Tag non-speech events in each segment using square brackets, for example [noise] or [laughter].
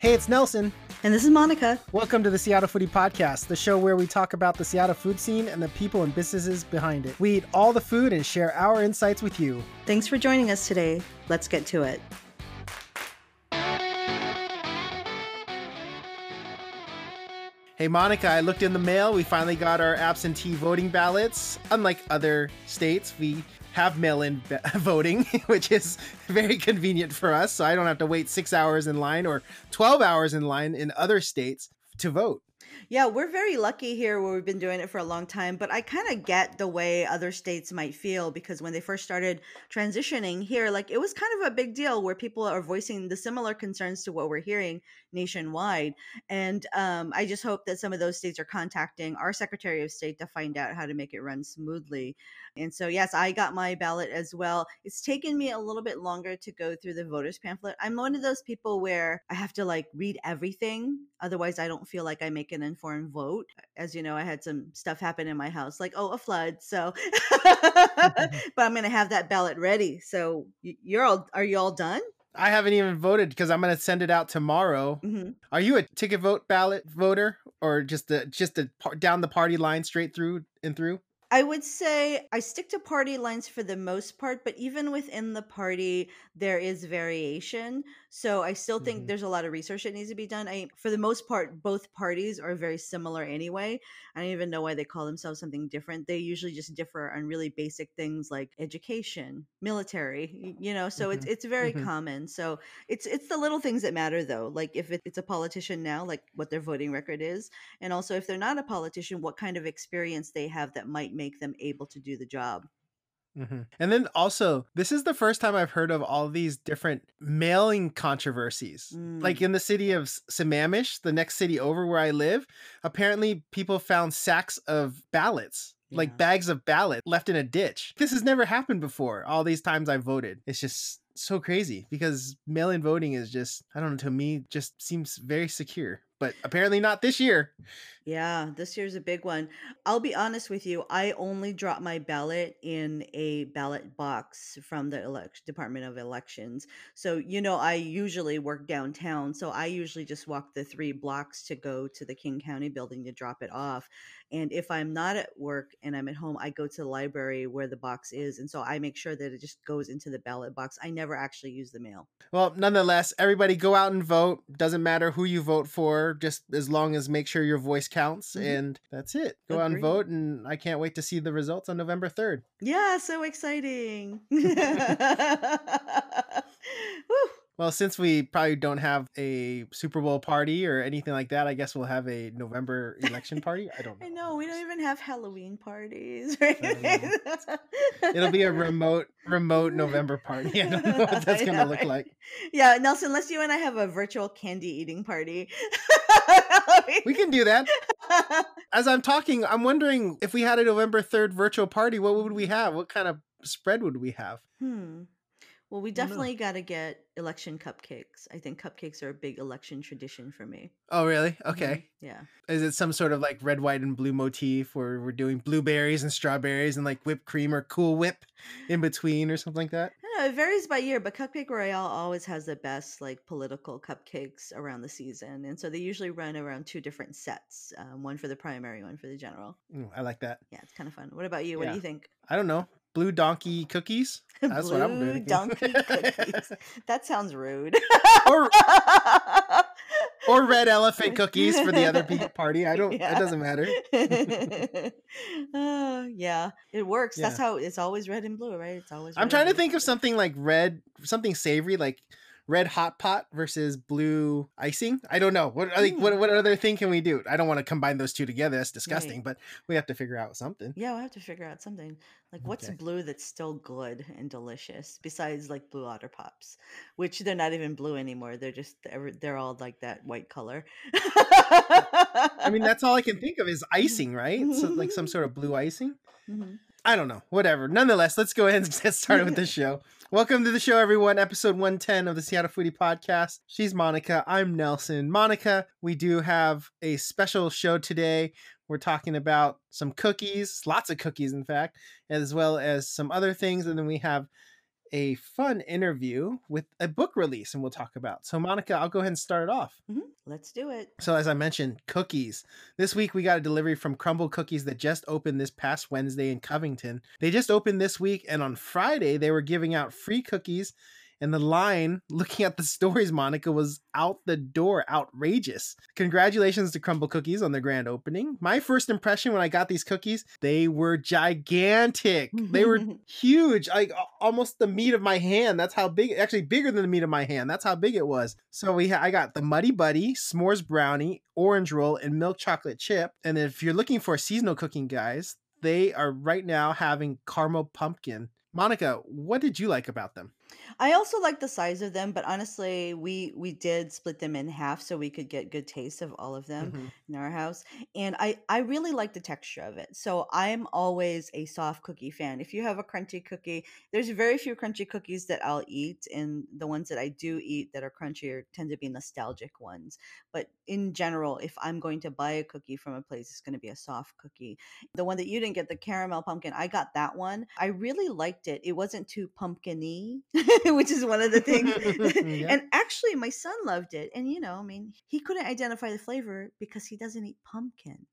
Hey, it's Nelson. And this is Monica. Welcome to the Seattle Foodie Podcast, the show where we talk about the Seattle food scene and the people and businesses behind it. We eat all the food and share our insights with you. Thanks for joining us today. Let's get to it. Hey, Monica, I looked in the mail. We finally got our absentee voting ballots. Unlike other states, we have mail in [laughs] voting, which is very convenient for us. So I don't have to wait six hours in line or 12 hours in line in other states to vote. Yeah, we're very lucky here where we've been doing it for a long time, but I kind of get the way other states might feel because when they first started transitioning here, like it was kind of a big deal where people are voicing the similar concerns to what we're hearing nationwide. And um, I just hope that some of those states are contacting our Secretary of State to find out how to make it run smoothly. And so, yes, I got my ballot as well. It's taken me a little bit longer to go through the voters pamphlet. I'm one of those people where I have to like read everything. Otherwise, I don't feel like I make an informed vote. As you know, I had some stuff happen in my house, like, oh, a flood. So, [laughs] [laughs] but I'm going to have that ballot ready. So, you're all, are you all done? I haven't even voted because I'm going to send it out tomorrow. Mm-hmm. Are you a ticket vote ballot voter or just a, just a down the party line straight through and through? I would say I stick to party lines for the most part, but even within the party, there is variation. So I still think mm-hmm. there's a lot of research that needs to be done. I, for the most part, both parties are very similar anyway. I don't even know why they call themselves something different. They usually just differ on really basic things like education, military, you know. So mm-hmm. it's it's very mm-hmm. common. So it's it's the little things that matter though. Like if it, it's a politician now, like what their voting record is, and also if they're not a politician, what kind of experience they have that might make them able to do the job. Mm-hmm. And then also, this is the first time I've heard of all these different mailing controversies. Mm. Like in the city of Sammamish, the next city over where I live, apparently people found sacks of ballots yeah. like bags of ballot left in a ditch. This has never happened before. All these times I voted. It's just so crazy because mail in voting is just, I don't know, to me, just seems very secure but apparently not this year. Yeah, this year's a big one. I'll be honest with you. I only drop my ballot in a ballot box from the elect- Department of Elections. So, you know, I usually work downtown. So I usually just walk the three blocks to go to the King County building to drop it off. And if I'm not at work and I'm at home, I go to the library where the box is. And so I make sure that it just goes into the ballot box. I never actually use the mail. Well, nonetheless, everybody go out and vote. Doesn't matter who you vote for, just as long as make sure your voice counts. Mm-hmm. And that's it. Go Agreed. and vote. And I can't wait to see the results on November 3rd. Yeah, so exciting. [laughs] [laughs] Well, since we probably don't have a Super Bowl party or anything like that, I guess we'll have a November election party. I don't know. I know we don't even have Halloween parties. [laughs] It'll be a remote, remote November party. [laughs] I don't know what [laughs] that's gonna look like. Yeah, Nelson, unless you and I have a virtual candy eating party. we can do that. As I'm talking, I'm wondering if we had a November third virtual party, what would we have? What kind of spread would we have? Hmm. Well, we definitely got to get election cupcakes. I think cupcakes are a big election tradition for me. Oh, really? Okay. Mm-hmm. Yeah. Is it some sort of like red, white, and blue motif where we're doing blueberries and strawberries and like whipped cream or Cool Whip in between or something like that? I know, it varies by year, but Cupcake Royale always has the best like political cupcakes around the season. And so they usually run around two different sets um, one for the primary, one for the general. Mm, I like that. Yeah, it's kind of fun. What about you? What yeah. do you think? I don't know blue donkey cookies. [laughs] That's blue what I'm doing. donkey cookies. [laughs] That sounds rude. or, [laughs] or red elephant cookies for the other party. I don't. Yeah. It doesn't matter. uh, yeah, it works. Yeah. That's how it's always red and blue, right? It's always. I'm trying to think of something like red, something savory, like red hot pot versus blue icing. I don't know. What I think what what other thing can we do? I don't want to combine those two together. That's disgusting, right. but we have to figure out something. Yeah, we have to figure out something. Like what's okay. blue that's still good and delicious besides like blue otter pops, which they're not even blue anymore. They're just they're, they're all like that white color. I mean, that's all I can think of is [laughs] icing, right? So like some sort of blue icing. Mm-hmm. I don't know. Whatever. Nonetheless, let's go ahead and [laughs] get started with the [laughs] show. Welcome to the show, everyone. Episode 110 of the Seattle Foodie Podcast. She's Monica. I'm Nelson. Monica, we do have a special show today. We're talking about some cookies, lots of cookies, in fact, as well as some other things. And then we have a fun interview with a book release, and we'll talk about. So, Monica, I'll go ahead and start it off. Mhm. Let's do it. So, as I mentioned, cookies. This week we got a delivery from Crumble Cookies that just opened this past Wednesday in Covington. They just opened this week, and on Friday they were giving out free cookies. And the line, [laughs] looking at the stories, Monica, was out the door outrageous. Congratulations to Crumble Cookies on their grand opening. My first impression when I got these cookies, they were gigantic. They were [laughs] huge, like almost the meat of my hand. That's how big, actually bigger than the meat of my hand. That's how big it was. So we, ha- I got the Muddy Buddy, s'mores brownie, orange roll, and milk chocolate chip. And if you're looking for seasonal cooking, guys, they are right now having caramel pumpkin. Monica, what did you like about them? I also like the size of them, but honestly, we we did split them in half so we could get good taste of all of them Mhm. in our house. And I I really like the texture of it. So I'm always a soft cookie fan. If you have a crunchy cookie, there's very few crunchy cookies that I'll eat, and the ones that I do eat that are crunchier tend to be nostalgic ones. But in general, if I'm going to buy a cookie from a place, it's going to be a soft cookie. The one that you didn't get, the caramel pumpkin, I got that one. I really liked it. It wasn't too pumpkiny, [laughs] which is one of the things. [laughs] [laughs] Yeah. And actually, my son loved it. And, you know, I mean, he couldn't identify the flavor because he doesn't eat pumpkin.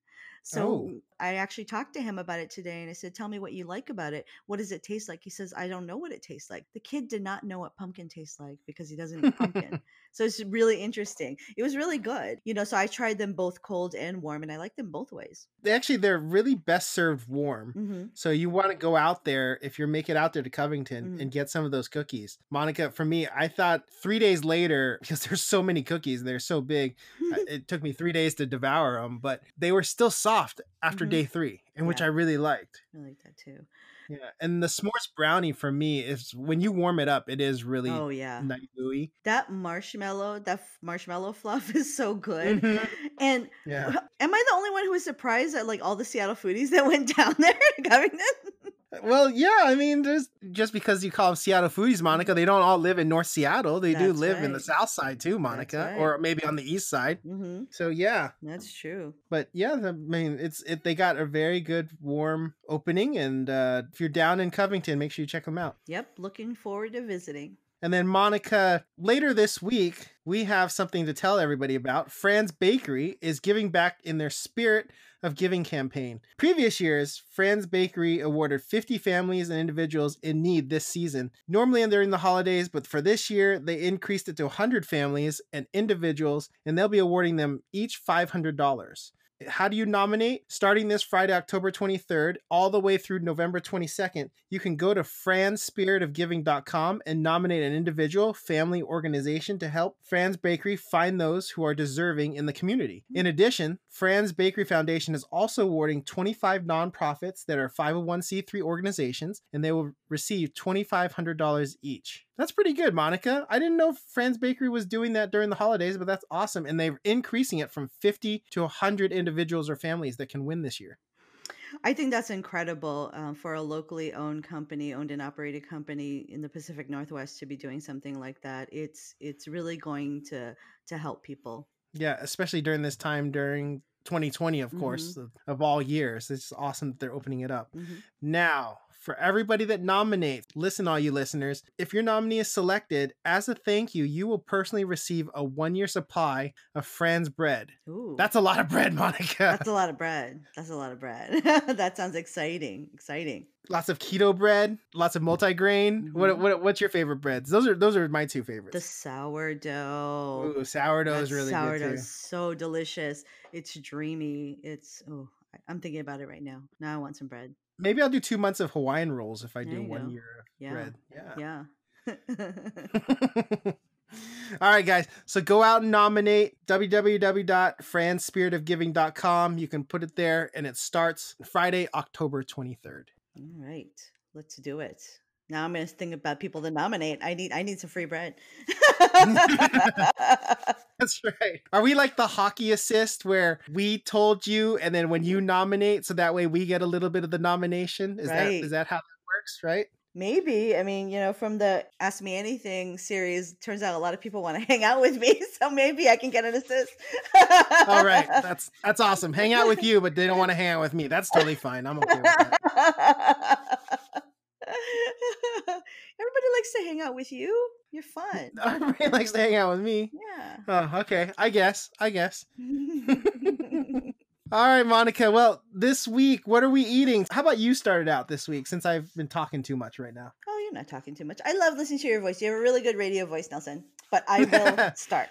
So Oh. I actually talked to him about it today and I said, Tell me what you like about it. What does it taste like? He says, I don't know what it tastes like. The kid did not know what pumpkin tastes like because he doesn't eat pumpkin. [laughs] so it's really interesting. It was really good. You know, so I tried them both cold and warm and I like them both ways. They actually, they're really best served warm. hmm So you want to go out there if you're making it out there to Covington Mhm. and get some of those cookies. Monica, for me, I thought three days later [laughs] because there's so many cookies, and they're so big. [laughs] It took me three days to devour them, but they were still soft after Mhm. day three, and which I really liked. I like that too. Yeah, and the s'mores brownie for me is when you warm it up, it is really Oh, yeah. nice gooey. That marshmallow, that f- marshmallow [laughs] fluff is so good. Mhm. And Yeah. am I the only one who was surprised at like all the Seattle foodies that [laughs] went down there Covington? Well, yeah, I mean, there's just because you call them Seattle foodies, Monica, they don't all live in North Seattle. They do That's live in the. South Side too, Monica, right. or maybe on the East Side. hmm So yeah, That's true. but yeah, the- I mean, it's it. They got a very good warm opening, and uh, if you're down in Covington, make sure you check them out. Yep. Looking forward to visiting. And then Monica, later this week, we have something to tell everybody about. Fran's Bakery is giving back in their Spirit of Giving campaign. Previous years, Fran's Bakery awarded 50 families and individuals in need this season, normally during the holidays, but for this year, they increased it to 100 families and individuals, and they'll be awarding them each $500. How do you nominate? Starting this Friday, October 23rd, all the way through November 22nd, you can go to franspiritofgiving.com and nominate an individual, family, organization to help Fran's Bakery find those who are deserving in the community. Mm-hmm. In addition, Fran's Bakery Foundation is also awarding 25 nonprofits that are 501c3 organizations, and they will receive $2,500 each. That's pretty good, Monica. I didn't know Fran's Bakery was doing that during the holidays, but that's awesome. And they're increasing it from 50 to 100 individuals or families that can win this year. I think that's incredible um, for a locally owned company, owned and operated company in the Pacific Northwest to be doing something like that. It's it's really going to to help people. Yeah, especially during this time during 2020, of course, of, of all years. It's awesome that they're opening it up. Mhm. Now, for everybody that nominates, listen, all you listeners, if your nominee is selected, as a thank you, you will personally receive a one year supply of Fran's bread. Ooh, That's a lot of bread, [laughs] Monica. that's a lot of bread. That's a lot of bread. [laughs] that sounds exciting. Exciting. lots of keto bread, lots of multigrain. What, Mhm. what what's your favorite breads? Those are those are my two favorites. The sourdough. Ooh, sourdough is really sourdough good too. is so delicious. It's dreamy. It's oh, I'm thinking about it right now. Now I want some bread. Maybe I'll do two months of Hawaiian rolls if I There do one go. year of Yeah. bread. Yeah. Yeah. [laughs] All right, guys. So go out and nominate www.franspiritofgiving.com. You can put it there, and it starts Friday, October 23rd. All right, let's do it. Now I'm gonna think about people to nominate. I need I need some free bread. [laughs] [laughs] That's right. Are we like the hockey assist where we told you, and then when you mm-hmm. nominate, so that way we get a little bit of the nomination? Is that Right. is that how that works? Right? Maybe. I mean, you know, from the Ask Me Anything series, turns out a lot of people want to [laughs] hang out with me, so maybe I can get an assist. All right. That's that's awesome. Hang out with you, but they don't want to hang out with me. That's totally fine. I'm okay with that. [laughs] Everybody likes to hang out with you. You're fun. [laughs] Ray likes to hang out with me. Yeah. Oh, okay. I guess. I guess. [laughs] All right, Monica. Well, this week, what are we eating? How about you started out this week since I've been talking too much right now? oh, you're not talking too much. I love listening to your voice. You have a really good radio voice, Nelson. But I will start.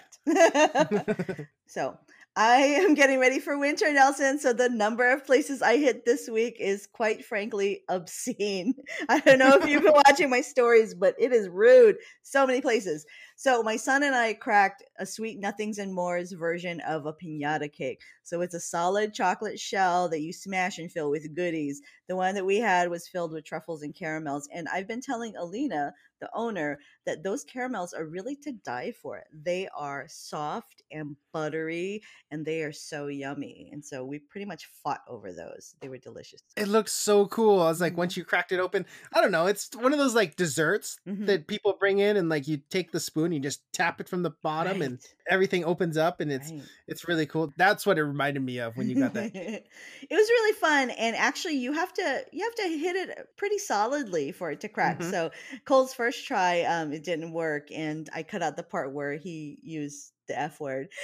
so I am getting ready for winter, Nelson. So the number of places I hit this week is quite frankly obscene. [laughs] I don't know if you've been [laughs] watching my stories, but it is rude. So many places. So my son and I cracked a sweet nothings and more's version of a pinata cake. So it's a solid chocolate shell that you smash and fill with goodies. The one that we had was filled with truffles and caramels. And I've been telling Alina, the owner, that those caramels are really to die for. They are soft and buttery and they are so yummy. And so we pretty much fought over those. They were delicious. It looks so cool. I was like, Mhm. once you cracked it open, I don't know. It's one of those like desserts Mhm. that people bring in, and like you take the spoon, you just tap it from the bottom, and everything opens up, and it's right. it's really cool. That's what it reminded me of when you got that. [laughs] it was really fun and actually you have to you have to hit it pretty solidly for it to crack Mhm. so cole's first try um it didn't work and i cut out the part where he used the f word. [laughs]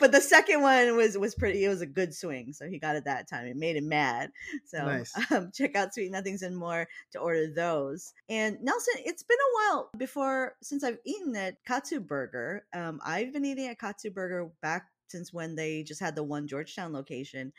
But the [laughs] second one was was pretty it was a good swing so he got it that time. It made him mad. So Nice. [laughs] um, check out sweet nothings and more to order those. And nelson it's been a while before since i've eaten at katsu burger. Um, i've been eating at katsu burger back since when they just had the one georgetown location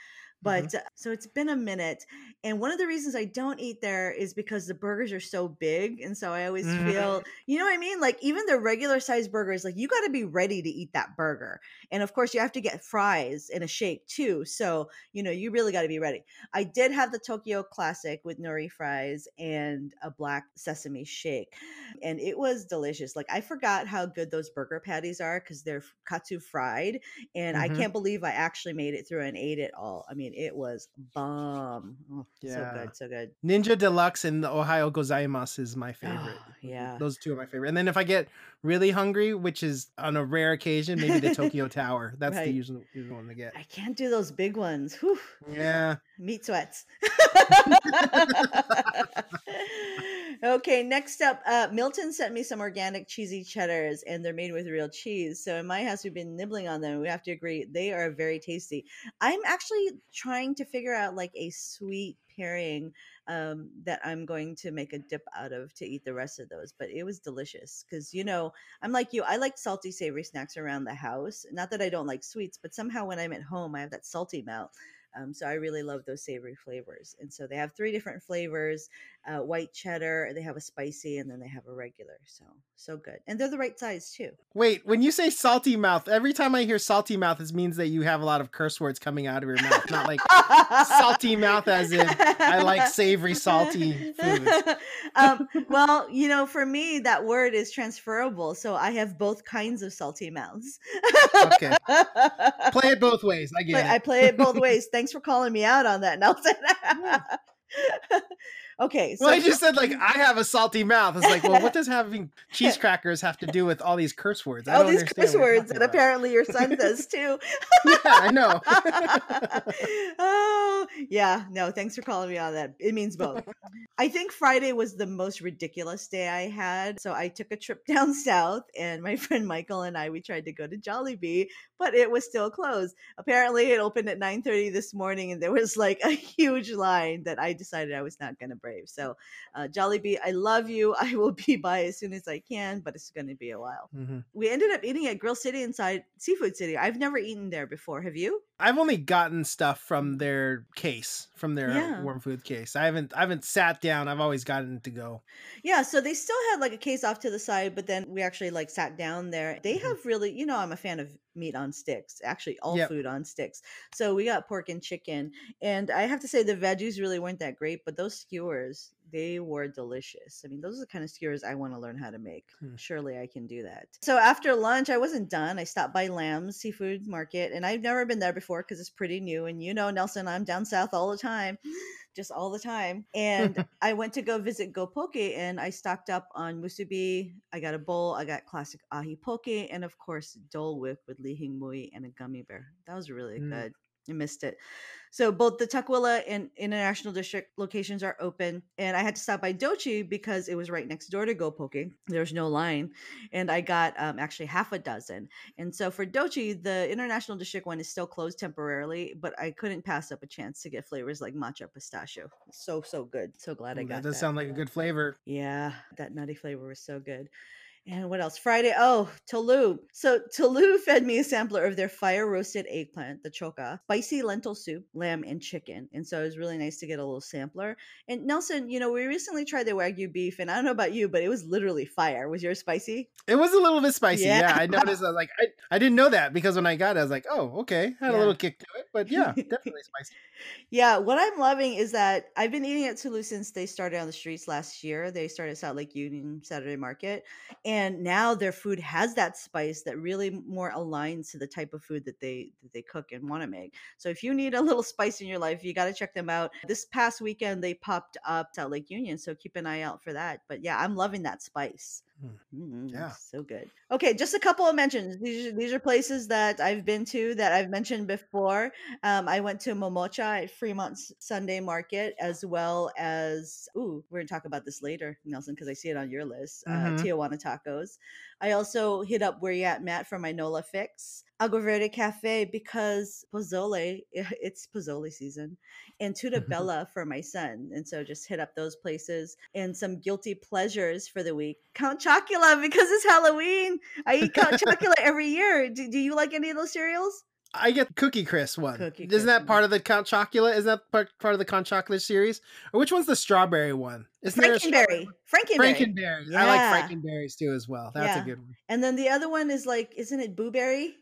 but uh, so it's been a minute and one of the reasons i don't eat there is because the burgers are so big and so i always Mhm. feel you know what i mean like even the regular size burgers like you got to be ready to eat that burger and of course you have to get fries and a shake too so you know you really got to be ready i did have the tokyo classic with nori fries and a black sesame shake and it was delicious like i forgot how good those burger patties are because they're katsu fried and i Mhm. can't believe i actually made it through and ate it all i mean it was bomb oh, so Yeah. good so good Ninja Deluxe and the Ohayo Gozaimasu is my favorite. [gasps] Oh, yeah Those two are my favorite. And then if I get really hungry, which is on a rare occasion, maybe the Tokyo [laughs] Tower. That's Right. the usual, usual one to get. i can't do those big ones Whew. Yeah. meat sweats. [laughs] [laughs] okay, next up, uh, Milton sent me some organic cheesy cheddars, and they're made with real cheese. So in my house, we've been nibbling on them. We have to agree they are very tasty. I'm actually trying to figure out like a sweet pairing um, that I'm going to make a dip out of to eat the rest of those. But it was delicious because you know I'm like you. I like salty, savory snacks around the house. Not that I don't like sweets, but somehow when I'm at home, I have that salty mouth. Um, so I really love those savory flavors. And so they have three different flavors uh, white cheddar, they have a spicy, and then they have a regular. So, so good. And they're the right size too. Wait, when you say salty mouth, every time I hear salty mouth, it means that you have a lot of curse words coming out of your mouth. Not like salty mouth as in I like savory, salty foods. [laughs] um, well, you know, for me, that word is transferable. So I have both kinds of salty mouths. Okay. [laughs] Play it both ways. I get Play- it. I play it both [laughs] ways. Thanks for calling me out on that, Nelson. [laughs] okay. So well, I just said like I have a salty mouth. It's like, well, what does having [laughs] cheese crackers have to do with all these curse words? I all these curse words that about. apparently your son [laughs] does too. yeah, I know. [laughs] oh, yeah. No, thanks for calling me on that. It means both. I think Friday was the most ridiculous day I had. So I took a trip down south, and my friend Michael and I we tried to go to Jollibee, but it was still closed. Apparently, it opened at 9:30 this morning, and there was like a huge line that I decided I was not going to brave. So, uh, Jollibee, I love you. [laughs] I will be by as soon as I can, but it's going to be a while. Mhm. We ended up eating at Grill City inside Seafood City. I've never eaten there before. Have you? I've only gotten stuff from their case, from their Yeah. warm food case. I haven't I haven't sat down. I've always gotten to go. Yeah, so they still had like a case off to the side, but then we actually like sat down there. They Mhm. have really, you know, I'm a fan of meat on sticks, actually all Yep. food on sticks. So we got pork and chicken, and I have to say the veggies really weren't that great, but those skewers, they were delicious. I mean, those are the kind of skewers I want to learn how to make. Hmm. Surely I can do that. So after lunch, I wasn't done. I stopped by Lam's Seafood Market, and I've never been there before because it's pretty new. And you know, Nelson, I'm down south all the time, [laughs] just all the time. And [laughs] I went to go visit Go Poke, and I stocked up on musubi. I got a bowl. I got classic ahi poke, and of course Dole Whip with li hing mui and a gummy bear. That was really Mm. good. I missed it. So both the Tukwila and International District locations are open, and I had to stop by Dochi because it was right next door to Go Poke. There's no line, and I got um, actually half a dozen. And so for Dochi, the International District one is still closed temporarily, but I couldn't pass up a chance to get flavors like matcha pistachio. So so good. So glad I got that does that. sound like a good flavor. Yeah, that nutty flavor was so good. And what else? Friday. Oh, Tolu. So Tolu [laughs] fed me a sampler of their fire roasted eggplant, the choka, spicy lentil soup, lamb, and chicken. And so it was really nice to get a little sampler. And Nelson, you know, we recently tried the wagyu beef, and I don't know about you, but it was literally fire. Was yours spicy? It was a little bit spicy. Yeah. Yeah, I [laughs] noticed. I was like, I, I didn't know that because when I got it, I was like, oh, okay, had Yeah. a little kick to it, but yeah, [laughs] definitely spicy. Yeah, what I'm loving is that I've been eating at Tolu since they started on the streets last year. They started at South Lake Union Saturday Market, and now their food has that spice that really more aligns to the type of food that they that they cook and want to make. So if you need a little [laughs] spice in your life, you got to check them out. This past weekend they popped up at Lake Union, so keep an eye out for that. But yeah, I'm loving that spice. Mm, Yeah. so good. Okay, just a couple of mentions. These are, these are places that I've been to that I've mentioned before. Um, I went to Momocha at Fremont Sunday Market, as well as ooh, we're gonna talk about this later, Nelson, because I see it on your list. Uh, Mhm. Tijuana Tacos. I also hit up where you at, Matt, for my Nola fix. Agua Verde Cafe because pozole, [laughs] it's pozole season, and [laughs] Tutta Bella for my son. And so just hit up those places and some guilty pleasures for the week. Count Chocula because it's Halloween. I eat Count [laughs] Chocula every year. Do, do you like any of those cereals? I get Cookie Crisp one. Cookie Isn't that part of the Count Chocula? Isn't that part, part of the Count Chocula series? Or which one's the strawberry one? Isn't Frankenberry. Frankenberry. Frankenberry. I like Yeah. Frankenberries too as well. That's Yeah. a good one. And then the other one is like, isn't it Booberry?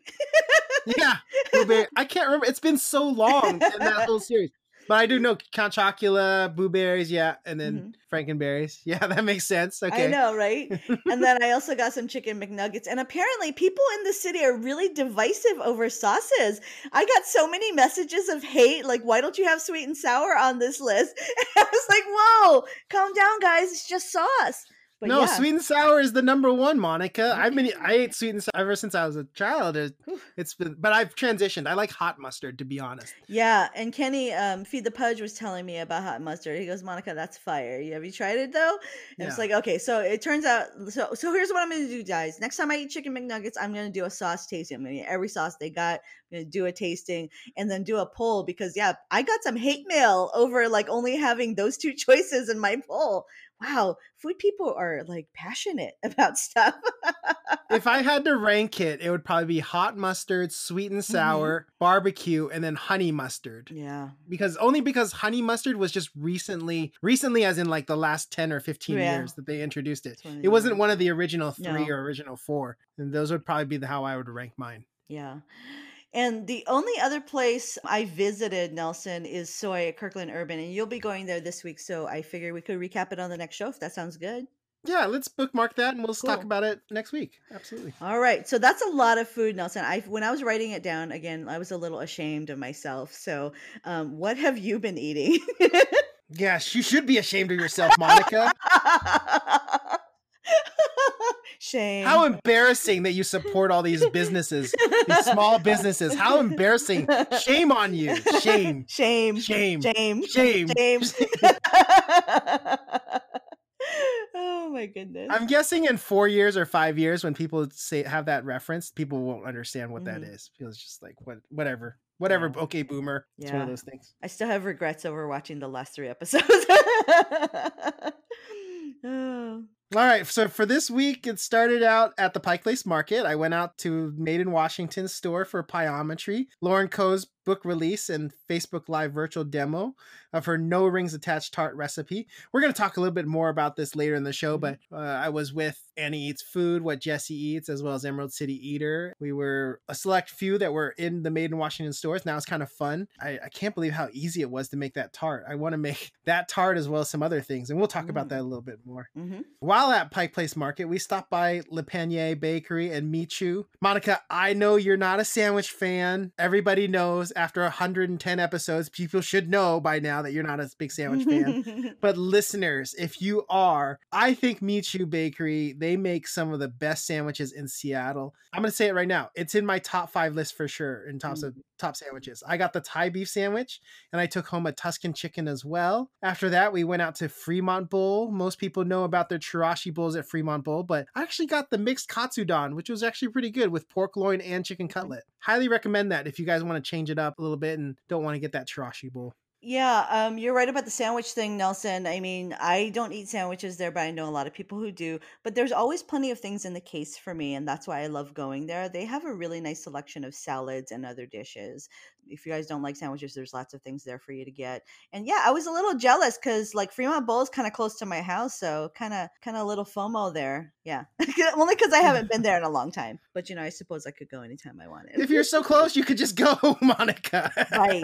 Yeah. Blueberry. [laughs] I can't remember. It's been so long in that whole series. But I do know Count Chocula, blueberries, yeah, and then Frankenberries. [laughs] Yeah, that makes sense. Okay. Mm-hmm. I know, right? and then I also got some chicken McNuggets. And apparently, people in the city are really divisive over sauces. I got so many messages of hate, like, why don't you have sweet and sour on this list? And [laughs] I was like, whoa, calm down, guys. It's just sauce. But no, yeah. sweet and sour is the number one, Monica. I've been I ate sweet and sour ever since I was a child. It, it's been, but I've transitioned. I like hot mustard, to be honest. Yeah, and Kenny, um, Feed the Pudge was telling me about hot mustard. He goes, Monica, that's fire. You- Have you tried it though? And it's like, okay, so it turns out so so here's what I'm gonna do, guys. Next time I eat chicken McNuggets, I'm gonna do a sauce tasting. I'm gonna eat every sauce they got, I'm gonna do a tasting and then do a poll because yeah, I got some hate mail over like only having those two [laughs] choices in my poll. Wow, food people are like passionate [laughs] about stuff. if I had to rank it, it would probably be hot mustard, sweet and mm-hmm. sour, barbecue, and then honey mustard. yeah. Because only because honey mustard was just recently, recently as in like the last 10 or 15 Yeah. years that they introduced it. It's one of the It wasn't one of the original three No. or original four. And those would probably be the, how I would rank mine. Yeah. And the only other place I visited, Nelson, is Soy at Kirkland Urban. And you'll be going there this week. So I figure we could recap it on the next show if that sounds good. Yeah, let's bookmark that and we'll talk about it next week. Absolutely. All right. So that's a lot of food, Nelson. I when I was writing it down, again, I was a little ashamed of myself. So um, what have you been eating? [laughs] Yes, you should be ashamed of yourself, Monica. [laughs] Shame. How embarrassing that you support all these businesses, these small businesses. How embarrassing. Shame on you. Shame. Shame. Shame. Shame. Shame. James. [laughs] oh my goodness. I'm guessing in four years or five years, when people say have that reference, people won't understand what that Mhm. is. Because it's just like what, whatever, whatever. Yeah. Okay, boomer. It's one of those things. I still have regrets over watching the last three episodes. [laughs] oh. All right, so for this week, it started out at the Pike Place Market. I went out to Made in Washington store for Pieometry, Lauren Ko's book release, and Facebook Live virtual demo of her no rings attached tart recipe. We're going to talk a little bit more about this later in the show, Mhm. but uh, I was with Annie Eats Food, What Jesse Eats, as well as Emerald City Eater. We were a select few that were in the Made in Washington stores. Now it's kind of fun. I, I can't believe how easy it was to make that tart. I want to make [laughs] that tart as well as some other things, and we'll talk about Mm. that a little bit more. hmm While at Pike Place Market, we stopped by Le Panier Bakery and Michou. Monica, I know you're not a sandwich fan. Everybody knows. After 110 episodes, people should know by now that you're not a big sandwich fan. [laughs] but listeners, if you are, I think Michou Bakery, they make some of the best sandwiches in Seattle. I'm going to say it right now. It's in my top 5 list for sure in tops of mm. top sandwiches. I got the Thai beef sandwich and I took home a Tuscan chicken as well. After that, we went out to Fremont Bowl. Most people know about their chirashi bowls at Fremont Bowl, but I actually got the mixed katsudon, which was actually pretty good with pork loin and chicken cutlet. Highly recommend that if you guys want to change it up a little bit and don't want to get that chirashi bowl. Yeah, um, you're right about the sandwich thing, Nelson. I mean, I don't eat sandwiches there, but I know a lot of people who do. But there's always plenty of things in the case for me, and that's why I love going there. They have a really nice selection of salads and other dishes. If you guys don't like sandwiches, there's lots of things there for you to get. And yeah, I was a little jealous because like Fremont Bowl is kind of close to my house, so kind of kind of a little FOMO there. Yeah, [laughs] only because I haven't been there in a long time. But you know, I suppose I could go anytime I wanted. If you're so close, you could just go, [laughs] Monica. right.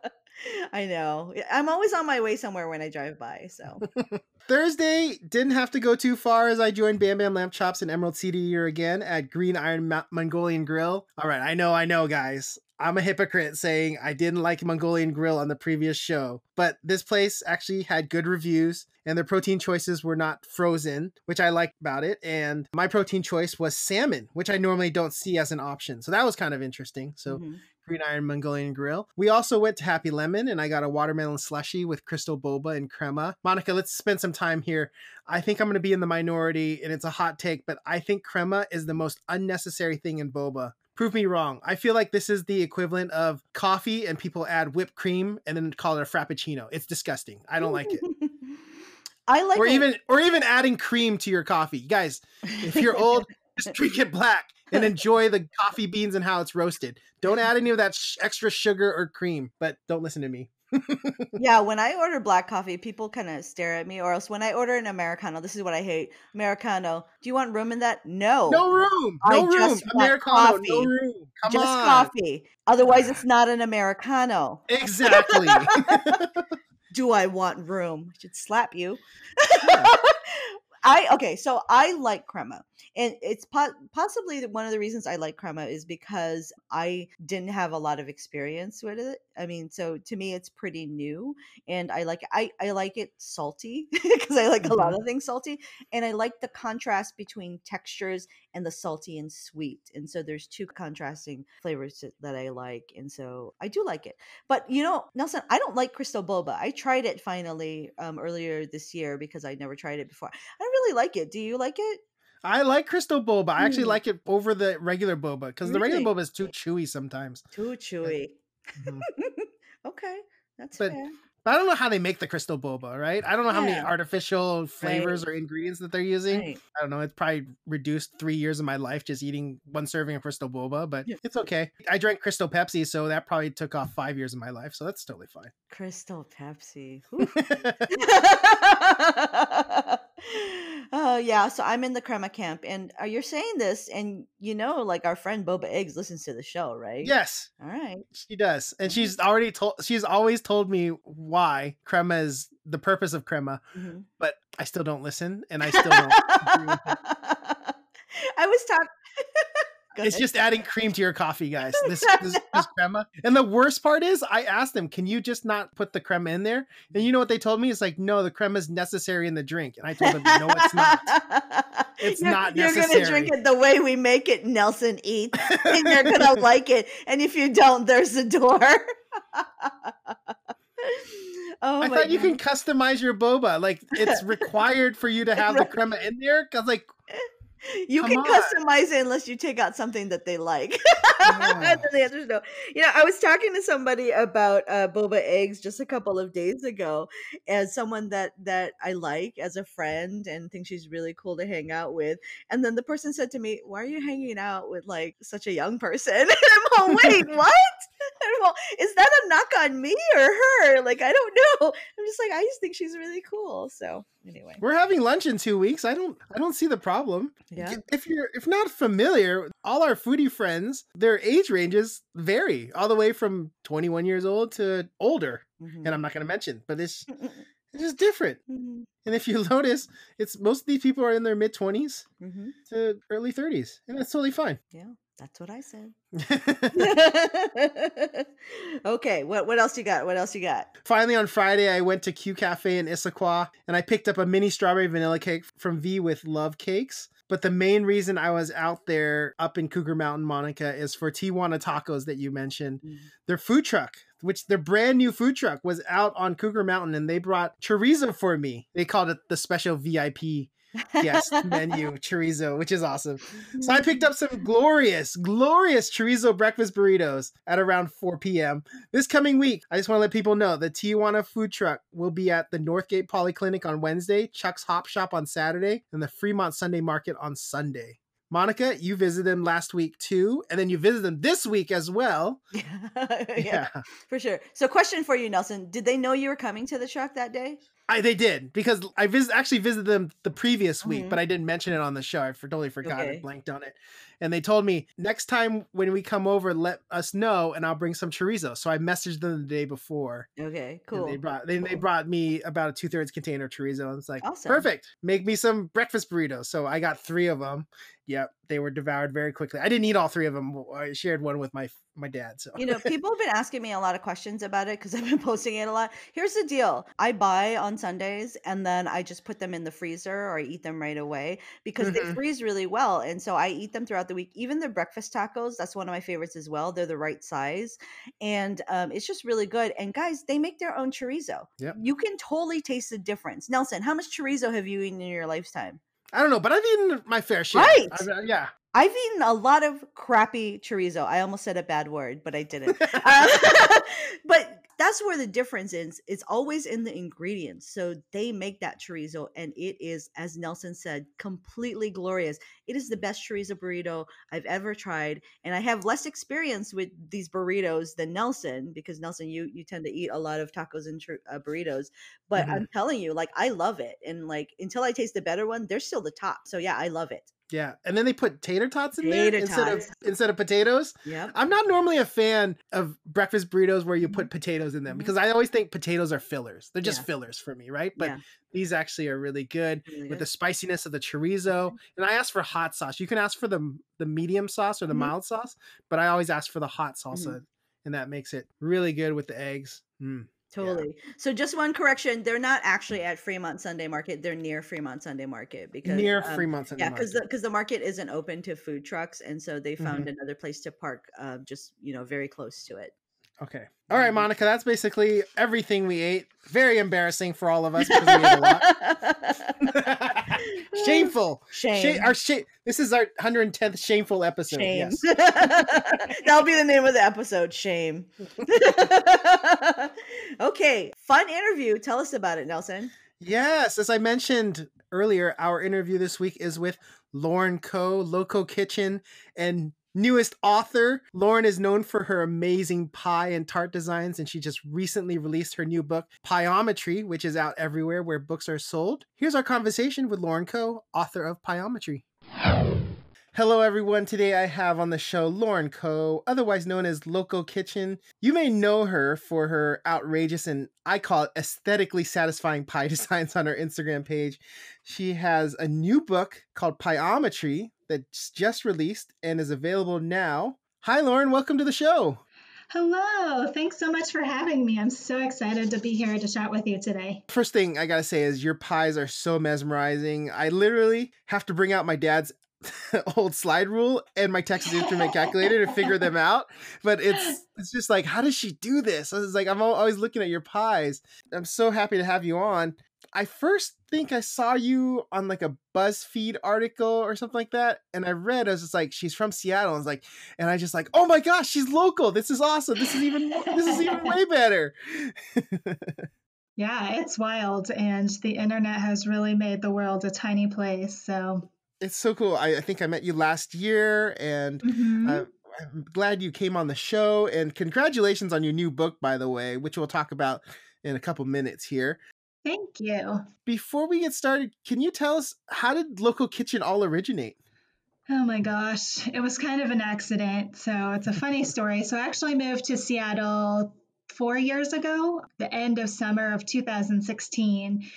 I know. I'm always on my way somewhere when I drive by. So [laughs] Thursday didn't have to go too far as I joined Bam Bam Lamb Chops and Emerald City Eater again at Green Iron Ma- Mongolian Grill. All right, I know, I know, guys. I'm a hypocrite saying I didn't like Mongolian Grill on the previous show, but this place actually had good reviews and their protein choices were not frozen, which I liked about it. And my protein choice was salmon, which I normally don't see as an option. So that was kind of interesting. So Mhm. Green Iron Mongolian Grill. We also went to Happy Lemon and I got a watermelon slushy with crystal boba and crema. Monica, let's spend some time here. I think I'm going to be in the minority and it's a hot take, but I think crema is the most unnecessary thing in boba. Prove me wrong. I feel like this is the equivalent of coffee and people add whipped cream and then call it a frappuccino. It's disgusting. I don't like it. [laughs] I like or it- even or even adding cream to your coffee. Guys, if you're old, just drink it black and [laughs] enjoy the coffee beans and how it's roasted. Don't add any of that sh- extra sugar or cream, but don't listen to me. [laughs] yeah, when I order black coffee, people kind of stare at me. Or else when I order an Americano, this is what I hate. Americano. Do you want room in that? No. No room. I No room. just want Americano. No coffee. room. Come just on. coffee. Otherwise, it's not an Americano. Exactly. [laughs] Do I want room? I should slap you. Yeah. I okay, so I like crema, and it's po- possibly one of the reasons I like crema is because I didn't have a lot of experience with it. I mean, so to me, it's pretty new, and I like I I like it salty [laughs] because I like a lot mm-hmm. of things salty, and I like the contrast between textures and the salty and sweet, and so there's two contrasting flavors that- I like, and so I do like it. But you know, Nelson, I don't like crystal boba. I tried it finally um, earlier this year because I'd never tried it before. I don't really like it. Do you like it? I like crystal boba. I actually Mm. like it over the regular boba because the regular Really? boba is too chewy sometimes. Too chewy. Mhm. [laughs] okay, that's But fair. But I don't know how they make the crystal boba, right? I don't know how many artificial flavors or ingredients that they're using. Right. I don't know. It's probably reduced three years of my life just eating one serving of crystal boba, but Yeah. it's okay. I drank crystal Pepsi, so that probably took off five years of my life, so that's totally fine. Crystal Pepsi. [laughs] [laughs] Oh yeah, so I'm in the crema camp, and uh, you're saying this, and you know, like our friend Boba Eggs listens to the show, right? yes, All right. she does, and Mhm. she's already told. She's always told me why crema is the purpose of crema, Mhm. but I still don't listen, and I still don't. agree with it. [laughs] I was talking. It's just adding cream to your coffee, guys. [laughs] This, this, this crema. And the worst part is, I asked them, "Can you just not put the crema in there?" And you know what they told me? It's like, "No, the crema is necessary in the drink." And I told them, "No, it's not." It's You're- not You're gonna drink it the way we make it, Nelson eats, and you're gonna [laughs] like it. And if you don't, there's the door. [laughs] oh I thought you can customize your boba. Like it's required for you to have the crema in there. Cause like, You Come can on. customize it unless you take out something that they like. [laughs] then the answer is no. You know, I was talking to somebody about uh, boba eggs just a couple of days ago, as someone that that I like as a friend and think she's really cool to hang out with. And then the person said to me, "Why are you hanging out with like such a young person?" [laughs] And I'm all, [laughs] "Wait, what?" And all, is that a knock on me or her? Like, I don't know. I'm just like, I just think she's really cool. So anyway, we're having lunch in two weeks. I don't, I don't see the problem. yeah. If you're, if not familiar, all our foodie friends, their age ranges vary all the way from 21 years old to older. Mhm. And I'm not going to mention, but it's, it's just different. Mhm. And if you [laughs] notice, it's most of these people are in their mid 20s Mhm. to early 30s, and that's totally fine. Yeah, That's what I said. [laughs] [laughs] okay, what what else you got? What else you got? Finally, on Friday, I went to Q Cafe in Issaquah and I picked up a mini strawberry vanilla cake from V with Love Cakes. But the main reason I was out there up in Cougar Mountain, Monica, is for Tijuana Tacos that you mentioned. Mm. Their food truck, which their brand new food truck was out on Cougar Mountain, and they brought chorizo for me. They called it the special VIP guest [laughs] menu chorizo, which is awesome. So I picked up some mm. glorious, glorious chorizo breakfast burritos at around 4 p.m. This coming week, I just want to let people know the Tijuana food truck will be at the Northgate Polyclinic on Wednesday, Chuck's Hop Shop on Saturday, and the Fremont Sunday Market on Sunday. Monica, you visited them last week too, and then you visited them this week as well. [laughs] yeah, [laughs] yeah, for sure. So, question for you, Nelson: Did they know you were coming to the truck that day? I, they did because I visit actually visited them the previous week, mm-hmm. but I didn't mention it on the show. I for, totally forgot. Okay. I blanked on it. And they told me next time when we come over, let us know, and I'll bring some chorizo. So I messaged them the day before. Okay, cool. they brought they, cool. they brought me about a two thirds container of chorizo. And it's like awesome. perfect. Make me some breakfast burritos. So I got three of them. Yep, they were devoured very quickly. I didn't eat all three of them. I shared one with my my dad. So you know, [laughs] people have been asking me a lot of questions about it because I've been [laughs] posting it a lot. Here's the deal: I buy on Sundays and then I just put them in the freezer or I eat them right away because mm-hmm. they freeze really well, and so I eat them throughout the week. Even the breakfast tacos, that's one of my favorites as well. They're the right size, and um, it's just really good. And guys, they make their own chorizo. Yep. you can totally taste the difference. Nelson, how much chorizo have you eaten in your lifetime? I don't know, but I've eaten my fair share. Right. I've, yeah. I've eaten a lot of crappy chorizo. I almost said a bad word, but I didn't. uh, [laughs] [laughs] but that's where the difference is. It's always in the ingredients. So they make that chorizo, and it is, as Nelson said, completely glorious. It is the best chorizo burrito I've ever tried, and I have less experience with these burritos than Nelson because Nelson, you you tend to eat a lot of tacos and uh, burritos. But mm-hmm. I'm telling you, like I love it, and like until I taste the better one, they're still the top. So yeah, I love it. Yeah, and then they put tater tots in tater there tots. instead of instead of potatoes. Yeah, I'm not normally a fan of breakfast burritos where you put mm-hmm. potatoes in them mm-hmm. because I always think potatoes are fillers. They're just yeah. fillers for me, right? But yeah. these actually are really good really with good. the spiciness of the chorizo. Mm-hmm. And I asked for hot sauce. You can ask for the the medium sauce or the mm-hmm. mild sauce, but I always ask for the hot salsa, mm-hmm. and that makes it really good with the eggs. Mm. Totally. Yeah. So just one correction, they're not actually at Fremont Sunday Market. They're near Fremont Sunday Market because near um, Fremont Sunday yeah, because the because the market isn't open to food trucks, and so they found mm-hmm. another place to park, uh, just you know, very close to it. Okay. All right, mm-hmm. Monica, that's basically everything we ate. Very embarrassing for all of us because we ate a lot. [laughs] shameful. Shame. Shame. Our sh- This is our 110th shameful episode. Shame. Yes. [laughs] That'll be the name of the episode. Shame. [laughs] okay. Fun interview. Tell us about it, Nelson. Yes, as I mentioned earlier, our interview this week is with Lauren Ko, Loco Kitchen, and newest author. Lauren is known for her amazing pie and tart designs, and she just recently released her new book, Pieometry, which is out everywhere where books are sold. Here's our conversation with Lauren Ko, author of Pieometry. Hello, everyone. Today I have on the show Lauren Ko, otherwise known as Loco Kitchen. You may know her for her outrageous and I call it aesthetically satisfying pie [laughs] designs on her Instagram page. She has a new book called Pieometry that's just released and is available now. Hi, Lauren. Welcome to the show. Hello. Thanks so much for having me. I'm so excited to be here to chat with you today. First thing I got to say is your pies are so mesmerizing. I literally have to bring out my dad's [laughs] old slide rule and my Texas Instrument calculator to figure them [laughs] out. But it's it's just like, how does she do this? I was like, I'm always looking at your pies. I'm so happy to have you on. I first think I saw you on like a BuzzFeed article or something like that, and I read I was just like, she's from Seattle. I was like, and I just like, oh my gosh, she's local. This is awesome. This is even this is even [laughs] way better. yeah, it's wild, and the internet has really made the world a tiny place. So it's so cool. I, I think I met you last year, and mm-hmm. uh, I'm glad you came on the show. And congratulations on your new book, by the way, which we'll talk about in a couple minutes here. Thank you. Before we get started, can you tell us how did Loco Kitchen all originate? Oh my gosh, it was kind of an accident. So it's a funny [laughs] story. So I actually moved to Seattle four years ago, the end of summer of 2016.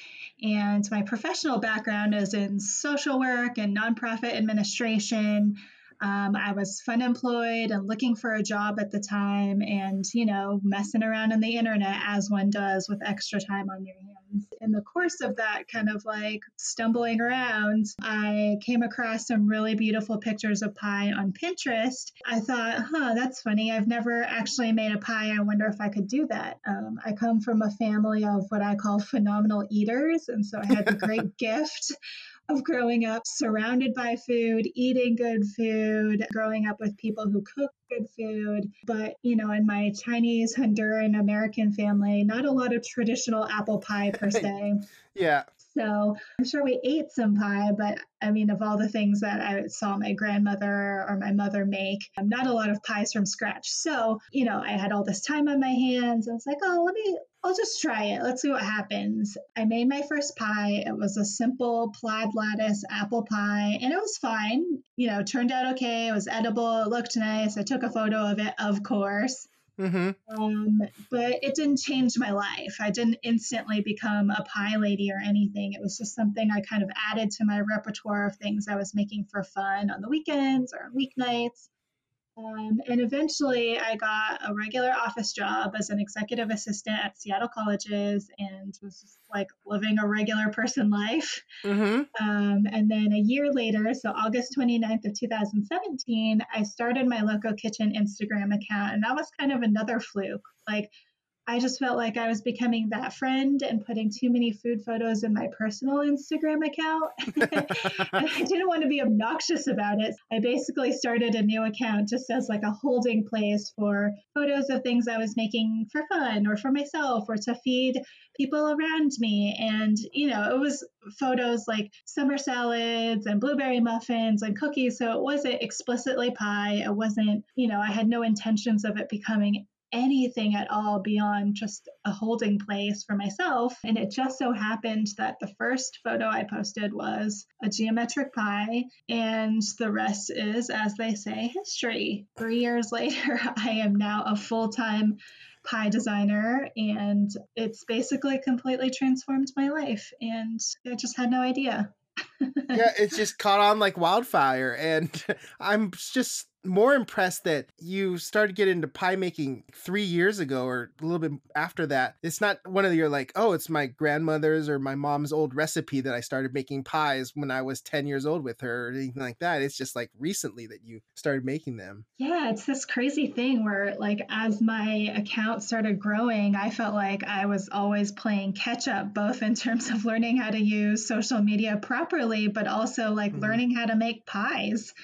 And my professional background is in social work and nonprofit administration. Um, I was fun employed and looking for a job at the time and, you know, messing around on the internet as one does with extra time on your hands. In the course of that kind of like stumbling around, I came across some really beautiful pictures of pie on Pinterest. I thought, huh, that's funny. I've never actually made a pie. I wonder if I could do that. Um, I come from a family of what I call phenomenal eaters. And so I had the great [laughs] gift of growing up surrounded by food, eating good food, growing up with people who cook good food. But, you know, in my Chinese, Honduran, American family, not a lot of traditional apple pie per [laughs] se. yeah. So I'm sure we ate some pie, but I mean, of all the things that I saw my grandmother or my mother make, um, not a lot of pies from scratch. So, you know, I had all this time on my hands. I was like, oh, let me, I'll just try it. Let's see what happens. I made my first pie. It was a simple plaid lattice apple pie, and it was fine. You know, turned out okay. It was edible. It looked nice. I took a photo of it, of course. Mm-hmm. Um, but it didn't change my life. I didn't instantly become a pie lady or anything. It was just something I kind of added to my repertoire of things I was making for fun on the weekends or weeknights. Um, and eventually, I got a regular office job as an executive assistant at Seattle Colleges and was just like living a regular person life. Mm-hmm. Um, and then a year later, so August 29th of 2017, I started my Loco Kitchen Instagram account. And that was kind of another fluke. Like, I just felt like I was becoming that friend and putting too many food photos in my personal Instagram account. [laughs] I didn't want to be obnoxious about it. I basically started a new account just as like a holding place for photos of things I was making for fun or for myself or to feed people around me. And, you know, it was photos like summer salads and blueberry muffins and cookies. So it wasn't explicitly pie. It wasn't, you know, I had no intentions of it becoming anything at all beyond just a holding place for myself. And it just so happened that the first photo I posted was a geometric pie, and the rest is, as they say, history. Three years [laughs] later, I am now a full time pie designer and it's basically completely transformed my life and I just had no idea. [laughs] yeah, it's just caught on like wildfire and [laughs] I'm just more impressed that you started getting into pie making three years ago or a little bit after that. It's not one of your like, oh, it's my grandmother's or my mom's old recipe that I started making pies when I was 10 years old with her or anything like that. It's just like recently that you started making them. Yeah, it's this crazy thing where, like, as my account started growing, I felt like I was always playing catch up, both in terms of learning how to use social media properly, but also like mm-hmm. learning how to make pies.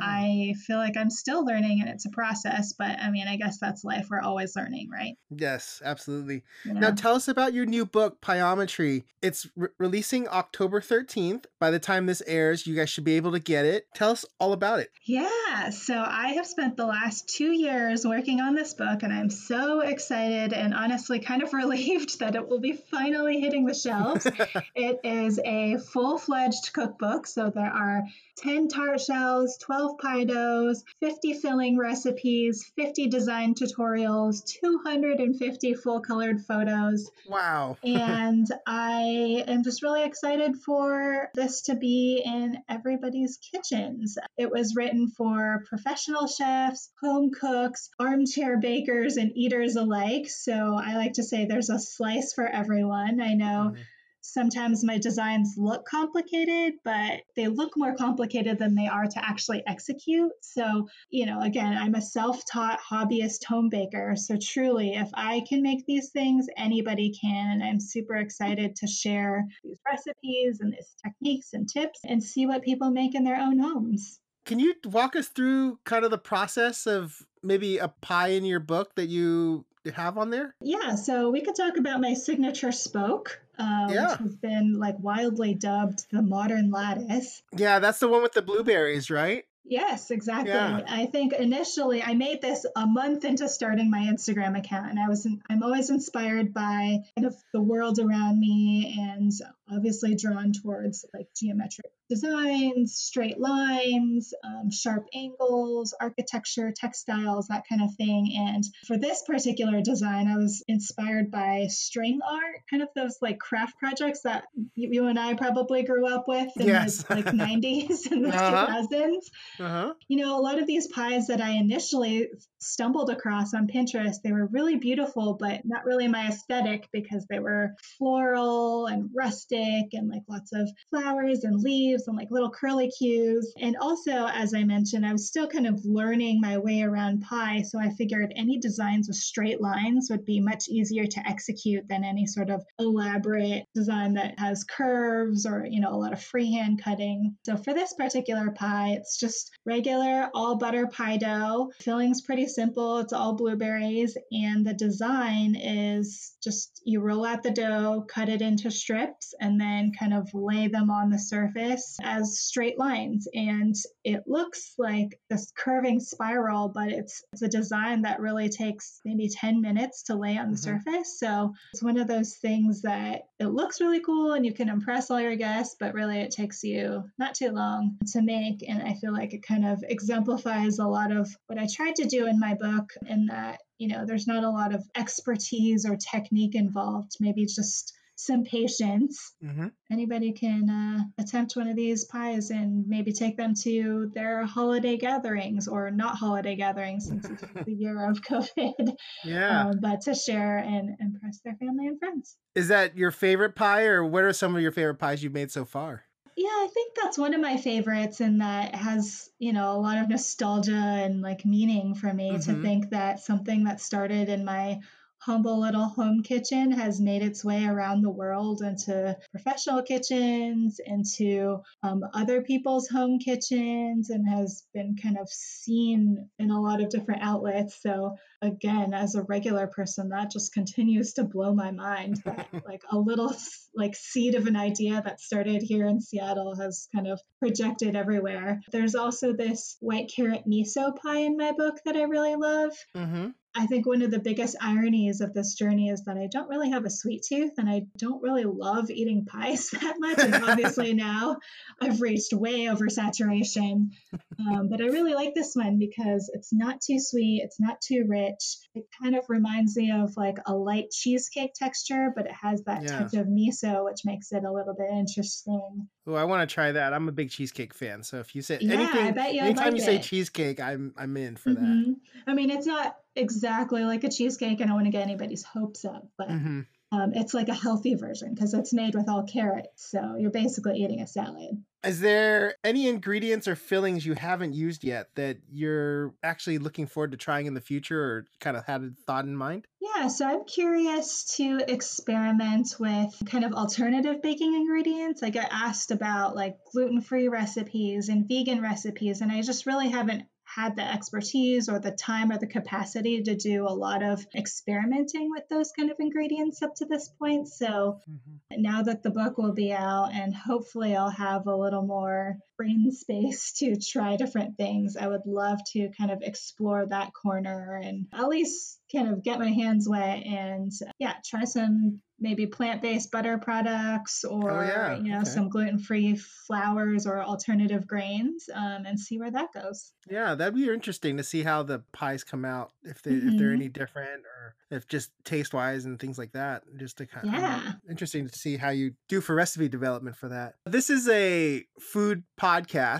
Mm-hmm. I feel like I'm still learning and it's a process, but I mean, I guess that's life. We're always learning, right? Yes, absolutely. Now, tell us about your new book, Pieometry. It's re- releasing October 13th. By the time this airs, you guys should be able to get it. Tell us all about it. Yeah, so I have spent the last two years working on this book, and I'm so excited and honestly kind of [laughs] relieved that it will be finally hitting the shelves. [laughs] it is a full fledged cookbook, so there are 10 tart shells, 12 pie doughs, 50 filling recipes, 50 design tutorials, 250 full colored photos. Wow. [laughs] and I am just really excited for this to be in everybody's kitchens. It was written for professional chefs, home cooks, armchair bakers, and eaters alike. So I like to say there's a slice for everyone. I know. Mm-hmm sometimes my designs look complicated, but they look more complicated than they are to actually execute. So, you know, again, I'm a self taught hobbyist home baker. So, truly, if I can make these things, anybody can. And I'm super excited to share these recipes and these techniques and tips and see what people make in their own homes. Can you walk us through kind of the process of maybe a pie in your book that you have on there? Yeah, so we could talk about my signature spoke, uh, yeah. which has been like wildly dubbed the modern lattice. Yeah, that's the one with the blueberries, right? Yes, exactly. Yeah. I think initially I made this a month into starting my Instagram account, and I was I'm always inspired by kind of the world around me and obviously drawn towards like geometric designs, straight lines, um, sharp angles, architecture, textiles, that kind of thing. And for this particular design, I was inspired by string art, kind of those like craft projects that you, and I probably grew up with in Yes. the [laughs] like 90s and the Uh-huh. 2000s. Uh-huh. You know, a lot of these pies that I initially stumbled across on Pinterest, they were really beautiful, but not really my aesthetic because they were floral and rustic and like lots of flowers and leaves and like little curly cues. And also, as I mentioned, I was still kind of learning my way around pie. So I figured any designs with straight lines would be much easier to execute than any sort of elaborate design that has curves or, you know, a lot of freehand cutting. So for this particular pie, it's just regular all butter pie dough. Filling's pretty simple. It's all blueberries. And the design is just you roll out the dough, cut it into strips, and then kind of lay them on the surface as straight lines. And it looks like this curving spiral, but it's, it's a design that really takes maybe 10 minutes to lay on the Mhm. surface. So it's one of those things that it looks really cool and you can impress all your guests, but really it takes you not too long to make. And I feel like it kind of exemplifies a lot of what I tried to do in my book, in that, you know, there's not a lot of expertise or technique involved, maybe just some patience. Mm-hmm. Anybody can uh, attempt one of these pies and maybe take them to their holiday gatherings or not holiday gatherings since it's [laughs] the year of COVID, Yeah. um, but to share and impress their family and friends. Is that your favorite pie, or what are some of your favorite pies you've made so far? Yeah, I think that's one of my favorites, and that has, you know, a lot of nostalgia and like meaning for me to Mhm. think that something that started in my humble little home kitchen has made its way around the world into professional kitchens, into um, other people's home kitchens, and has been kind of seen in a lot of different outlets. So, again, as a regular person, that just continues to blow my mind that [laughs] like a little like seed of an idea that started here in Seattle has kind of projected everywhere. There's also this white carrot miso pie in my book that I really love. Mm-hmm. I think one of the biggest ironies of this journey is that I don't really have a sweet tooth and I don't really love eating pies [laughs] that much. And obviously [laughs] now I've reached way over saturation. Um, but I really like this one because it's not too sweet, it's not too rich. It kind of reminds me of like a light cheesecake texture, but it has that Yeah. touch of miso, which makes it a little bit interesting. Oh, I want to try that. I'm a big cheesecake fan. So if you say Yeah, I anything, anytime like you say cheesecake, I'm I'm in for that. Mhm. I mean, it's not exactly like a cheesecake. I don't want to get anybody's hopes up, but Mm-hmm. um, it's like a healthy version because it's made with all carrots. So you're basically eating a salad. Is there any ingredients or fillings you haven't used yet that you're actually looking forward to trying in the future, or kind of had a thought in mind? Yeah, so I'm curious to experiment with kind of alternative baking ingredients. I get asked about like gluten free recipes and vegan recipes, and I just really haven't had the expertise or the time or the capacity to do a lot of experimenting with those kind of ingredients up to this point. So mm-hmm. now that the book will be out and hopefully I'll have a little more brain [laughs] space to try different things, I would love to kind of explore that corner and at least kind of get my hands wet and yeah, try some maybe plant-based butter products or Oh, yeah. you know Okay. some gluten-free flours or alternative grains um, and see where that goes. Yeah, that'd be interesting to see how the pies come out if they if they're Mhm. any different or if just taste wise and things like that. Just to kind of, Yeah. interesting to see how you do for recipe development for that. This is a food podcast,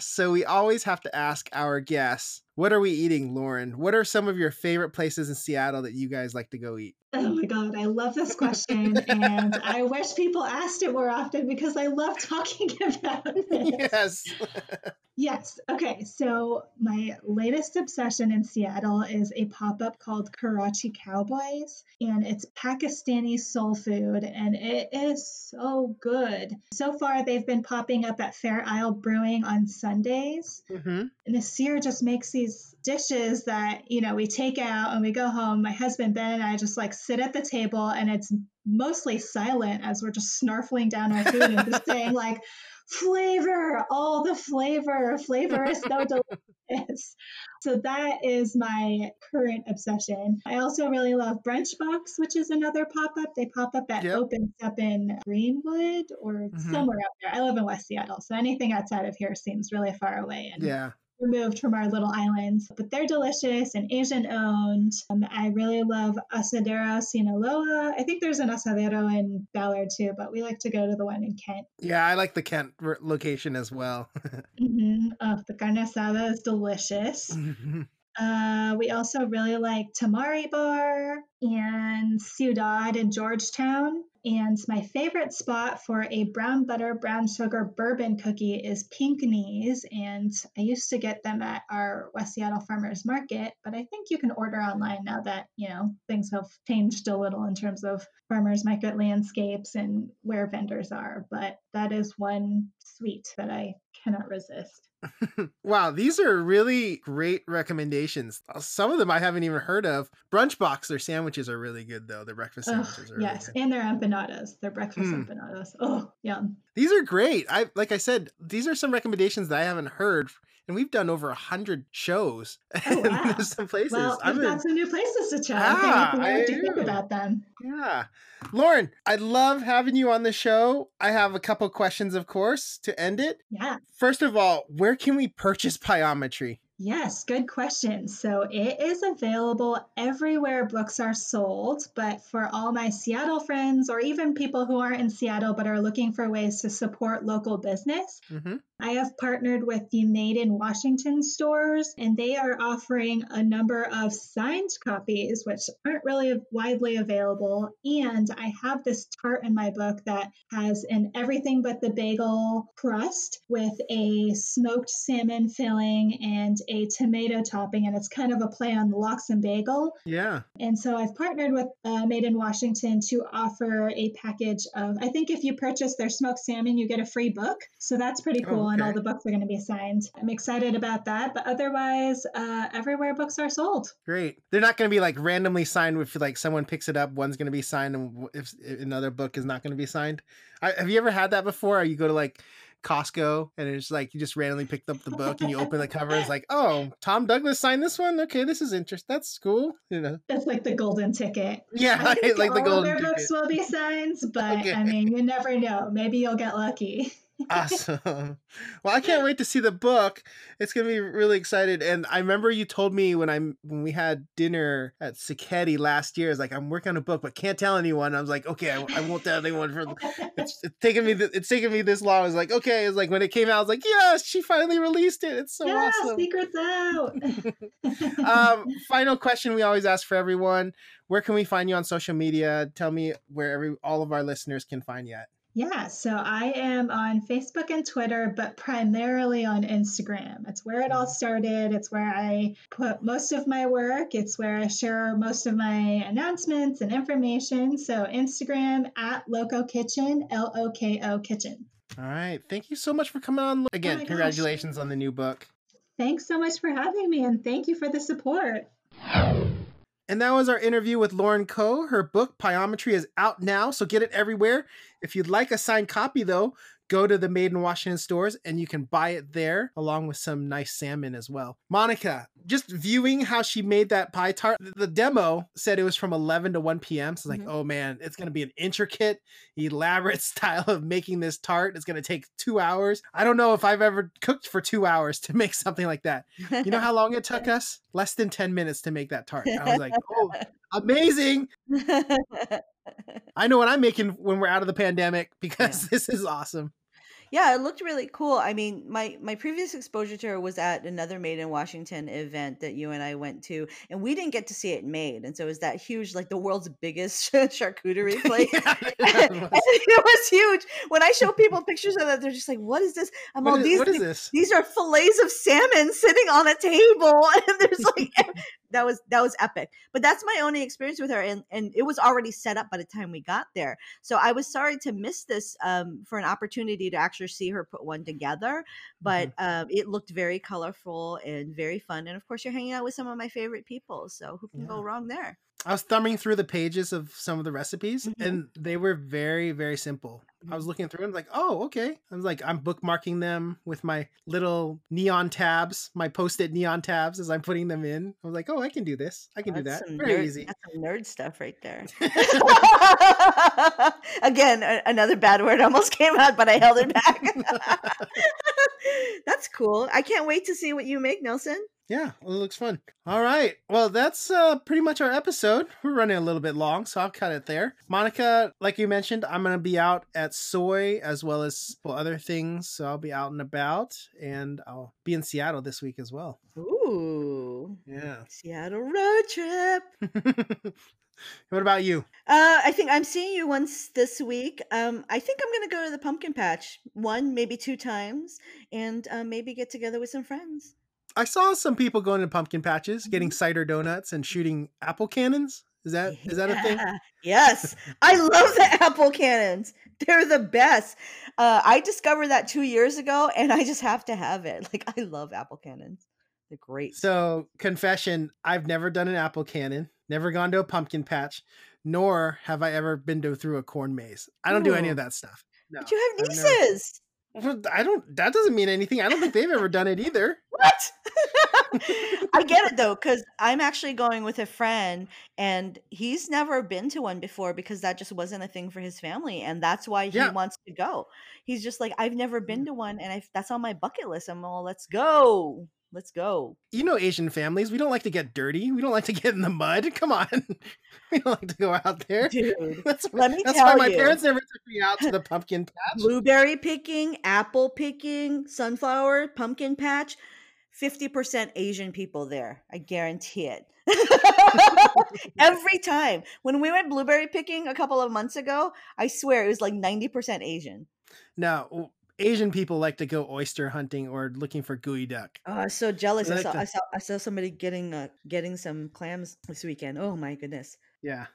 so we always have to ask our guests, "What are we eating, Lauren? What are some of your favorite places in Seattle that you guys like to go eat?" Oh my God, I love this question. [laughs] and I wish people asked it more often because I love talking [laughs] about it. yes. [laughs] Yes. Okay. So my latest obsession in Seattle is a pop up called Karachi Cowboys, and it's Pakistani soul food, and it is so good. So far, they've been popping up at Fair Isle Brewing on Sundays. hmm Nasir just makes these dishes that, you know, we take out and we go home. My husband Ben and I just like sit at the table and it's mostly silent as we're just snarfling down our food and just [laughs] saying like flavor, all the flavor. Flavor is so [laughs] delicious. So that is my current obsession. I also really love Brunch Box, which is another pop up. They pop up at Yep. opens up in Greenwood or Mhm. somewhere out there. I live in West Seattle, so anything outside of here seems really far away. And Yeah. Removed from our little islands, but they're delicious and Asian owned. Um, I really love Asadero Sinaloa. I think there's an Asadero in Ballard too, but we like to go to the one in Kent. Yeah, I like the Kent r- location as well. [laughs] hmm Oh, the carne asada is delicious. Uh, we also really like Tamari Bar and Ciudad in Georgetown. And my favorite spot for a brown butter, brown sugar bourbon cookie is Pink Knees. And I used to get them at our West Seattle Farmers Market, but I think you can order online now that, you know, things have changed a little in terms of farmers market landscapes and where vendors are. But that is one sweet that I cannot resist. [laughs] wow, these are really great recommendations. Uh, Some of them I haven't even heard of. Brunch Box, their sandwiches are really good though. Their breakfast sandwiches are really yes, good. and their empanadas, their breakfast Mm. empanadas. Oh, yum. These are great. I like I said, these are some recommendations that I haven't heard, and we've done over a hundred shows. [laughs] Oh, wow. some places. Well, in- got some new places to check. Ah, what I do you think about them? Yeah. Lauren, I love having you on the show. I have a couple questions, of course, to end it. Yeah. First of all, where can we purchase Pieometry? Yes, good question. So it is available everywhere books are sold, but for all my Seattle friends or even people who aren't in Seattle but are looking for ways to support local business, Mm-hmm. I have partnered with the Made in Washington stores, and they are offering a number of signed copies, which aren't really widely available. And I have this tart in my book that has an everything but the bagel crust with a smoked salmon filling and a tomato topping, and it's kind of a play on the lox and bagel. Yeah. And so I've partnered with uh, Made in Washington to offer a package of, I think if you purchase their smoked salmon, you get a free book. So that's pretty Oh, cool. And all the books are going to be signed. I'm excited about that. But otherwise, uh, everywhere books are sold. Great. They're not going to be like randomly signed with like someone picks it up, one's going to be signed, and if, if another book is not going to be signed. I, have you ever had that before? Or you go to like Costco and it's like you just randomly picked up the book and you open the cover. It's like, [laughs] oh, Tom Douglas signed this one. Okay, this is interesting. That's cool. You know. That's like the golden ticket. Yeah, think [laughs] like the golden their ticket. books will be signed, [laughs] but Okay. I mean, you never know. Maybe you'll get lucky. Awesome. Well, I can't wait to see the book. It's gonna be really excited. And I remember you told me when I'm when we had dinner at Sacchetti last year, it's like I'm working on a book, but can't tell anyone. I was like, okay, I, I won't tell anyone. For [laughs] it's, it's taking me th- it's taking me this long. I was like, okay. It's like when it came out, I was like, yes, she finally released it. It's so awesome. yeah, awesome. secrets out. [laughs] um, [laughs] final question we always ask for everyone: Where can we find you on social media? Tell me where every all of our listeners can find you at. Yeah, so I am on Facebook and Twitter, but primarily on Instagram. It's where it all mm-hmm. started. It's where I put most of my work. It's where I share most of my announcements and information. So Instagram at Loco Kitchen, L O K O Kitchen. All right. Thank you so much for coming on. Oh Again, Oh my gosh. congratulations on the new book. Thanks so much for having me, and thank you for the support. And that was our interview with Lauren Ko. Her book, Pieometry, is out now, so get it everywhere. If you'd like a signed copy, though, go to the Made in Washington stores and you can buy it there, along with some nice salmon as well. Monica, just viewing how she made that pie tart, the demo said it was from 11 to 1 p.m. So, it's like, mm-hmm. oh man, it's going to be an intricate, elaborate [laughs] style of making this tart. It's going to take two hours. I don't know if I've ever cooked for two hours to make something like that. You know how long it took us? Less than 10 minutes to make that tart. I was like, oh, [laughs] amazing. [laughs] I know what I'm making when we're out of the pandemic because this is awesome. Yeah, it looked really cool. I mean, my my previous exposure to her was at another Made in Washington event that you and I went to, and we didn't get to see it made. And so it was that huge, like the world's biggest [laughs] charcuterie [laughs] plate. Yeah, [laughs] it was- it was huge. When I show people pictures of that, they're just like, "What is this?" I'm all what, is, these. what is this? These are fillets of salmon sitting on a table, and there's like that was that was epic. But that's my only experience with her, and and it was already set up by the time we got there. So I was sorry to miss this um, for an opportunity to actually see her put one together. But um, it looked very colorful and very fun, and of course, you're hanging out with some of my favorite people, so who can go wrong there? I was thumbing through the pages of some of the recipes Mhm. and they were very, very simple. I was looking through and like, oh, okay. I was like, I'm bookmarking them with my little neon tabs, my post-it neon tabs as I'm putting them in. I was like, oh, I can do this. I can do that. Very nerd, easy. That's some nerd stuff right there. [laughs] [laughs] Again, a- another bad word almost [laughs] came out, but I held it back. That's cool. I can't wait to see what you make, Nelson. Yeah, well, it looks fun. All right. Well, that's uh, pretty much our episode. We're running a little bit long, so I'll cut it there. Monica, like you mentioned, I'm going to be out at Soy as well as other things. So I'll be out and about, and I'll be in Seattle this week as well. Ooh, Yeah. Seattle road trip. [laughs] what about you? Uh, I think I'm seeing you once this week. Um, I think I'm gonna go to the pumpkin patch one, maybe two times, and uh, maybe get together with some friends. I saw some people going to pumpkin patches, getting cider donuts and shooting apple cannons. Is that is that a thing? Yes, I love the [laughs] apple cannons. They're the best. Uh, I discovered that two years ago, and I just have to have it. Like I love apple cannons. They're great. So, confession, I've never done an apple cannon, never gone to a pumpkin patch, nor have I ever been to through a corn maze. I don't do any of that stuff. No. but you have nieces. Well, I don't that doesn't mean anything. I don't think they've ever done it either. [laughs] What? [laughs] I get it though, because I'm actually going with a friend and he's never been to one before because that just wasn't a thing for his family. And that's why he Yeah. wants to go. He's just like, I've never been mm. to one and I, that's on my bucket list. I'm all, let's go. Let's go. You know Asian families, we don't like to get dirty. We don't like to get in the mud. [laughs] Come on. we don't like to go out there. Dude, [laughs] That's, let me that's tell why my you. parents never took me out to the [laughs] pumpkin patch. blueberry picking, apple picking, sunflower, pumpkin patch, 50% Asian people there. I guarantee it. Every time. When we went blueberry picking a couple of months ago, I swear it was like 90% Asian. No, Asian people like to go oyster hunting or looking for geoduck. Oh, I'm so jealous. I like saw, the- I saw I saw somebody getting uh, getting some clams this weekend. Oh my goodness. Yeah.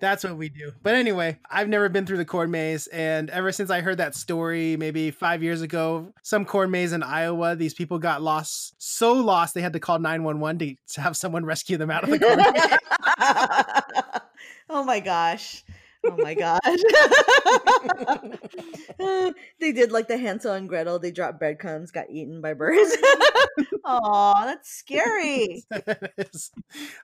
That's what we do. But anyway, I've never been through the corn maze. And ever since I heard that story, maybe five years ago, some corn maze in Iowa, these people got lost, so lost they had to call 911 to, to [laughs] have someone rescue them out of the corn maze. [laughs] oh my gosh. Oh my gosh. [laughs] they did like the Hansel and Gretel. They dropped breadcrumbs, got eaten by birds. [laughs] Oh, that's scary. [laughs] I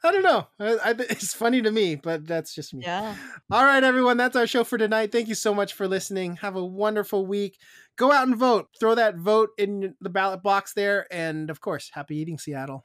don't know. I, I, it's funny to me, but that's just me. Yeah. All right, everyone. That's our show for tonight. Thank you so much for listening. Have a wonderful week. Go out and vote. Throw that vote in the ballot box there. And of course, happy eating, Seattle.